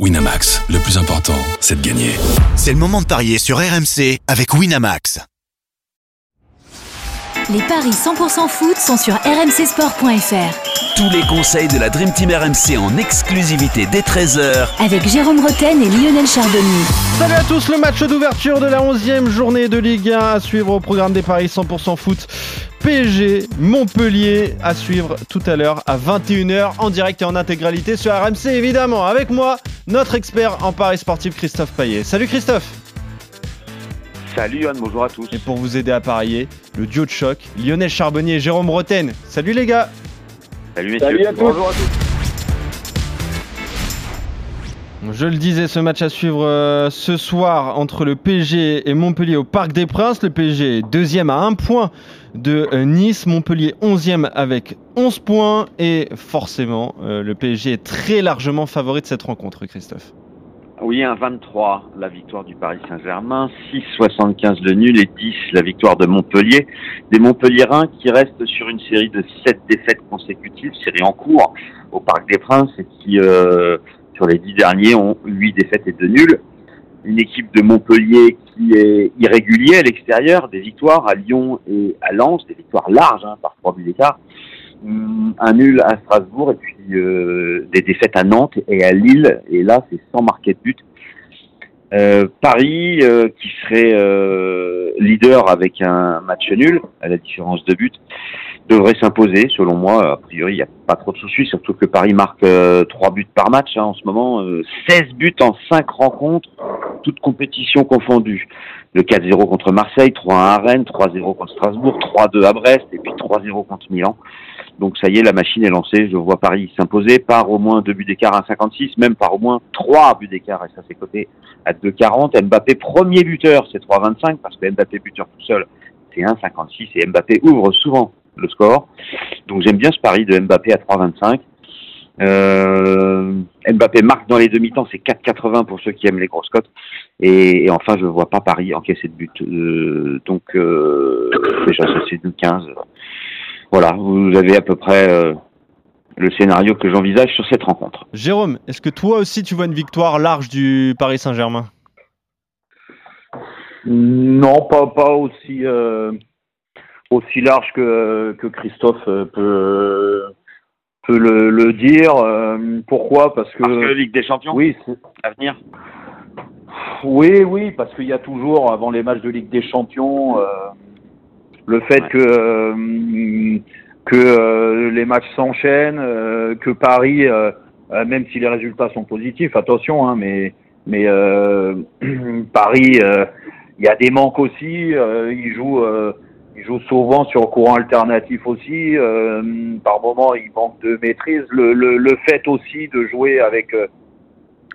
Winamax, le plus important, c'est de gagner. C'est le moment de parier sur RMC avec Winamax. Les paris 100% foot sont sur rmcsport.fr. Tous les conseils de la Dream Team RMC en exclusivité dès 13h Avec Jérôme Roten et Lionel Chardonnay. Salut à tous, le match d'ouverture de la 11e journée de Ligue 1 à suivre au programme des paris 100% foot. PSG Montpellier à suivre tout à l'heure à 21h en direct et en intégralité sur RMC évidemment. Avec moi, notre expert en paris sportif Christophe Payet. Salut Christophe Salut Yann, bonjour à tous. Et pour vous aider à parier, le duo de choc, Lionel Charbonnier et Jérôme Roten. Salut les gars Salut messieurs. Salut à tous. Bonjour à tous. Je le disais, ce match à suivre euh, ce soir entre le PSG et Montpellier au Parc des Princes. Le PSG est deuxième à un point de euh, Nice, Montpellier onzième avec 11 points. Et forcément, euh, le PSG est très largement favori de cette rencontre, Christophe. Oui, un 23, la victoire du Paris Saint-Germain, 6,75 le nul et 10 la victoire de Montpellier. Des Montpelliérains qui restent sur une série de 7 défaites consécutives, série en cours au Parc des Princes et qui, sur les 10 derniers, ont 8 défaites et 2 nuls. Une équipe de Montpellier qui est irrégulière à l'extérieur, des victoires à Lyon et à Lens, des victoires larges hein, par 3 buts d'écart. Hum, Un nul à Strasbourg et puis euh, des défaites à Nantes et à Lille. Et là, c'est sans marquer de but. Euh, Paris, euh, qui serait euh, leader avec un match nul, à la différence de but, devrait s'imposer, selon moi. A priori, il n'y a pas trop de soucis, surtout que Paris marque euh, 3 buts par match hein, en ce moment. euh, 16 buts en 5 rencontres, toutes compétitions confondues. Le 4-0 contre Marseille, 3-1 à Rennes, 3-0 contre Strasbourg, 3-2 à Brest et puis 3-0 contre Milan. Donc ça y est, la machine est lancée. Je vois Paris s'imposer par au moins deux buts d'écart à 56, même par au moins trois buts d'écart, et ça c'est coté à 2,40. Mbappé premier buteur, c'est 3,25, parce que Mbappé buteur tout seul, c'est 1,56, et Mbappé ouvre souvent le score. Donc j'aime bien ce pari de Mbappé à 3,25. Euh, Mbappé marque dans les demi-temps, c'est 4,80 pour ceux qui aiment les grosses cotes. Et, enfin, je vois pas Paris encaisser de but. Euh, donc euh, déjà, ça c'est 2,15. Voilà, vous avez à peu près euh, le scénario que j'envisage sur cette rencontre. Jérôme, est-ce que toi aussi tu vois une victoire large du Paris Saint-Germain? Non, pas, pas aussi, euh, aussi large que, que Christophe euh, peut, peut le, le dire. Pourquoi? Parce que. Parce que Ligue des Champions oui, c'est- à venir? oui, oui, parce qu'il y a toujours, avant les matchs de Ligue des Champions, euh, le fait Ouais. que, euh, que euh, les matchs s'enchaînent, euh, que Paris, même si les résultats sont positifs, attention, hein, mais, mais euh, Paris, euh, il y a des manques aussi. Euh, ils jouent, euh, ils jouent souvent sur courant alternatif aussi. Euh, par moment, ils manquent de maîtrise. Le, le, le fait aussi de jouer avec euh,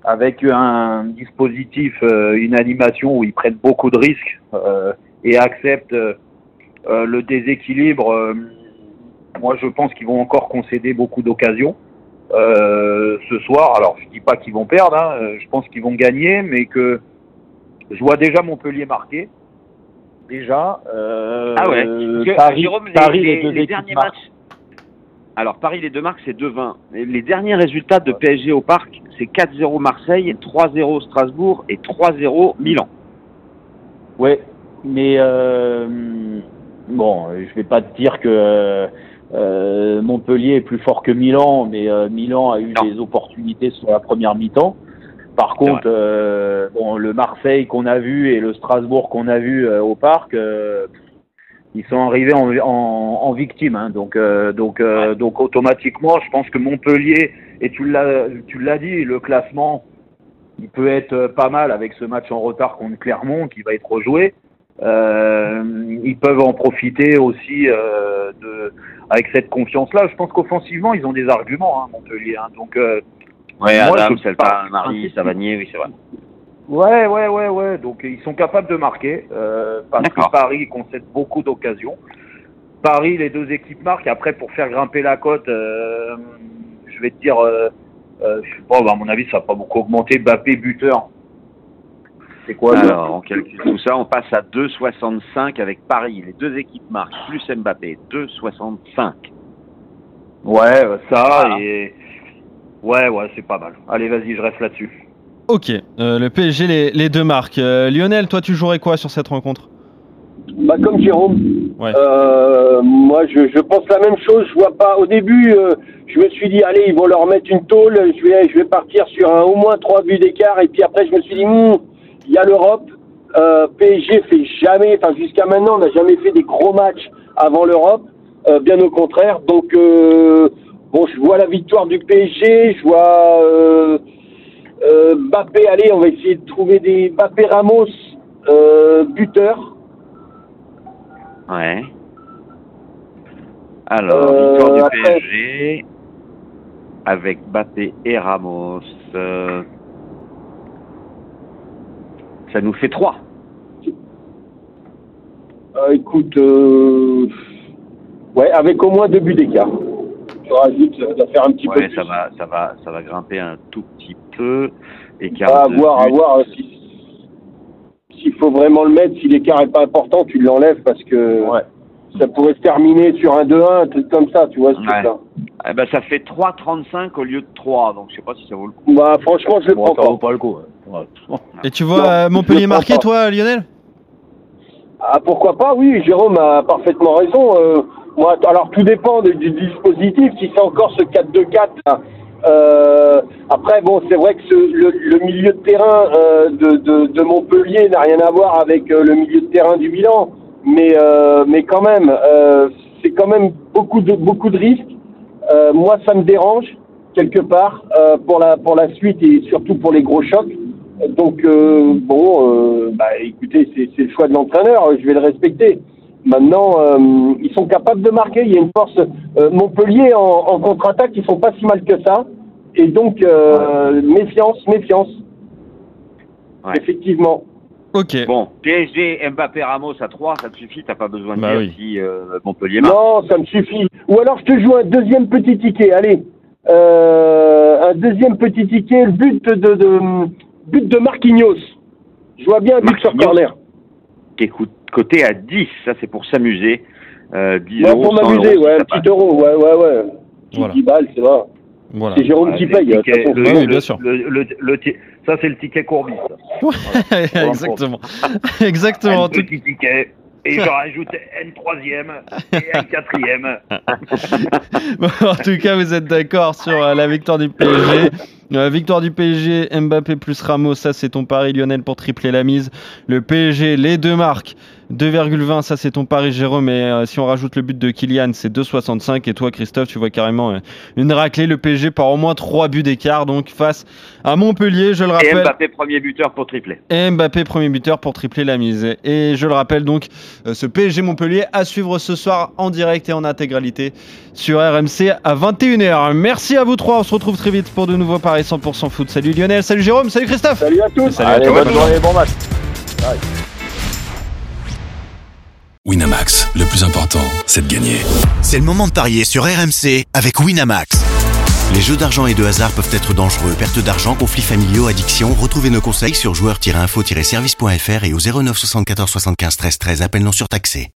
avec un dispositif, euh, une animation où ils prennent beaucoup de risques euh, et acceptent euh, le déséquilibre. euh, moi, je pense qu'ils vont encore concéder beaucoup d'occasions euh, ce soir. Alors, je dis pas qu'ils vont perdre. hein, je pense qu'ils vont gagner, mais que je vois déjà Montpellier marquer. Déjà. Ah ouais. Parce que, Paris, Jérôme, les, Paris, les- les derniers marquent. matchs. Alors, Paris, les deux marques, c'est 2-20. Et Les derniers résultats de PSG au Parc, c'est 4-0 Marseille, 3-0 Strasbourg et 3-0 Milan. Ouais, mais euh, bon, je vais pas te dire que euh, Montpellier est plus fort que Milan, mais euh, Milan a eu Non. des opportunités sur la première mi-temps. Par contre, euh, bon, le Marseille qu'on a vu et le Strasbourg qu'on a vu au parc, ils sont arrivés en, en, en victime. hein. donc, donc, donc automatiquement, je pense que Montpellier et tu l'as, tu l'as dit, le classement, il peut être pas mal avec ce match en retard contre Clermont qui va être rejoué. Euh, ils peuvent en profiter aussi euh, de, avec cette confiance-là. Je pense qu'offensivement, ils ont des arguments, hein, Montpellier. hein. donc, euh, Ouais, Moi, Adam, Selpa, Marie, Savanier, oui, c'est vrai. Ouais, ouais, ouais, ouais. Donc ils sont capables de marquer euh, parce que. Paris concède beaucoup d'occasions. Paris, les deux équipes marquent. Après, pour faire grimper la cote, euh, je vais te dire, euh, je sais pas, bah, à mon avis, ça va pas beaucoup augmenter. Mbappé buteur. C'est quoi Alors, on calcule tout ça, on passe à 2,65 avec Paris. Les deux équipes marquent, plus Mbappé, 2,65. Ouais, euh, ça Voilà. et ouais, ouais, c'est pas mal. Allez, vas-y, je reste là-dessus. Ok, euh, le PSG, les, les deux marques. Euh, Lionel, toi, tu jouerais quoi sur cette rencontre? Bah, comme Jérôme. Ouais. Euh, moi, je, je pense la même chose. Je vois pas. Au début, euh, je me suis dit, allez, ils vont leur mettre une tôle. Je vais, je vais partir sur un, au moins trois buts d'écart. Et puis après, je me suis dit, Hmm, il y a l'Europe. Euh, PSG fait jamais, enfin jusqu'à maintenant, on n'a jamais fait des gros matchs avant l'Europe. Euh, bien au contraire. Donc, euh, bon, je vois la victoire du PSG. Je vois Mbappé. Allez, on va essayer de trouver des Mbappé Ramos buteur. Ouais. Alors, victoire du après- PSG avec Bappé et Ramos. euh, ça nous fait 3. Euh, écoute, euh, ouais, avec au moins deux buts d'écart. Rajoute, ça va faire un petit peu plus. ça va, ça va, ça va grimper un tout petit peu. À voir, à voir. si- S'il faut vraiment le mettre, si l'écart est pas important, tu l'enlèves parce que ça pourrait se terminer sur un 2-1, un truc comme ça, tu vois ce Ouais. truc-là. Eh ben, ça fait 3,35 au lieu de 3. Donc, je sais pas si ça vaut le coup. Bah, franchement, je le prends pas. pas le coup. Et tu vois Non, euh, Montpellier marqué, toi, Lionel? Ah, pourquoi pas Oui, Jérôme a parfaitement raison. Euh, moi, alors tout dépend du, du dispositif. Si c'est encore ce 4-2-4, là. Euh, après, bon, c'est vrai que ce- le, le milieu de terrain euh, de, de, de Montpellier n'a rien à voir avec euh, le milieu de terrain du Milan, mais euh, mais quand même, euh, c'est quand même beaucoup de beaucoup de risques. Euh, moi, ça me dérange quelque part euh, pour la pour la suite et surtout pour les gros chocs. Donc euh, bon, bah écoutez, c'est le choix de l'entraîneur, je vais le respecter. Maintenant, ils sont capables de marquer. Il y a une force. Montpellier en, en contre-attaque, ils sont pas si mal que ça. Et donc méfiance, méfiance. Ouais. Effectivement. Ok. Bon, PSG, Mbappé, Ramos à 3, ça te suffit. T'as pas besoin de Bah dire oui. si euh, Montpellier marque. Non, ça me suffit. Ou alors je te joue un deuxième petit ticket. Allez, euh, un deuxième petit ticket. Le but de, de but de Marquinhos. Je vois bien un but sur corner. Qui est co- coté à 10. Ça, c'est pour s'amuser. Euh, 10 Ouais, euros, pour 100 m'amuser, euros, ouais, un petit euro, ouais, ouais, ouais. Petit Voilà. 10 balles, c'est vrai. Voilà. C'est Jérôme Ouais, qui paye. Oui, bien sûr. le- le- le ti- ça, c'est le ticket Courbis. ça. Exactement. Exactement. En Un tout- petit ticket. Et je rajoute N troisième et N quatrième. Bon, en tout cas, vous êtes d'accord sur euh, la victoire du PSG. Euh, victoire du PSG, Mbappé plus Ramos, ça c'est ton pari Lionel pour tripler la mise. Le PSG, les deux marques, 2,20, ça c'est ton pari Jérôme. Et euh, si on rajoute le but de Kylian, c'est 2,65. Et toi Christophe, tu vois carrément euh, une raclée. Le PSG par au moins 3 buts d'écart, donc face à Montpellier, je le Et rappelle. Mbappé, premier buteur pour tripler. Et Mbappé, premier buteur pour tripler la mise. Et je le rappelle donc, euh, ce PSG Montpellier à suivre ce soir en direct et en intégralité sur RMC à 21h. Merci à vous trois, on se retrouve très vite pour de nouveaux paris 100% foot. Salut Lionel, salut Jérôme, salut Christophe. Salut à tous. Salut Allez, toi. bonne journée, bon match. Winamax, le plus important, c'est de gagner. C'est le moment de parier sur RMC avec Winamax. Les jeux d'argent et de hasard peuvent être dangereux. Perte d'argent, conflits familiaux, addiction. Retrouvez nos conseils sur joueurs-info-service.fr et au 09 74 75 13 13. Appel non surtaxé.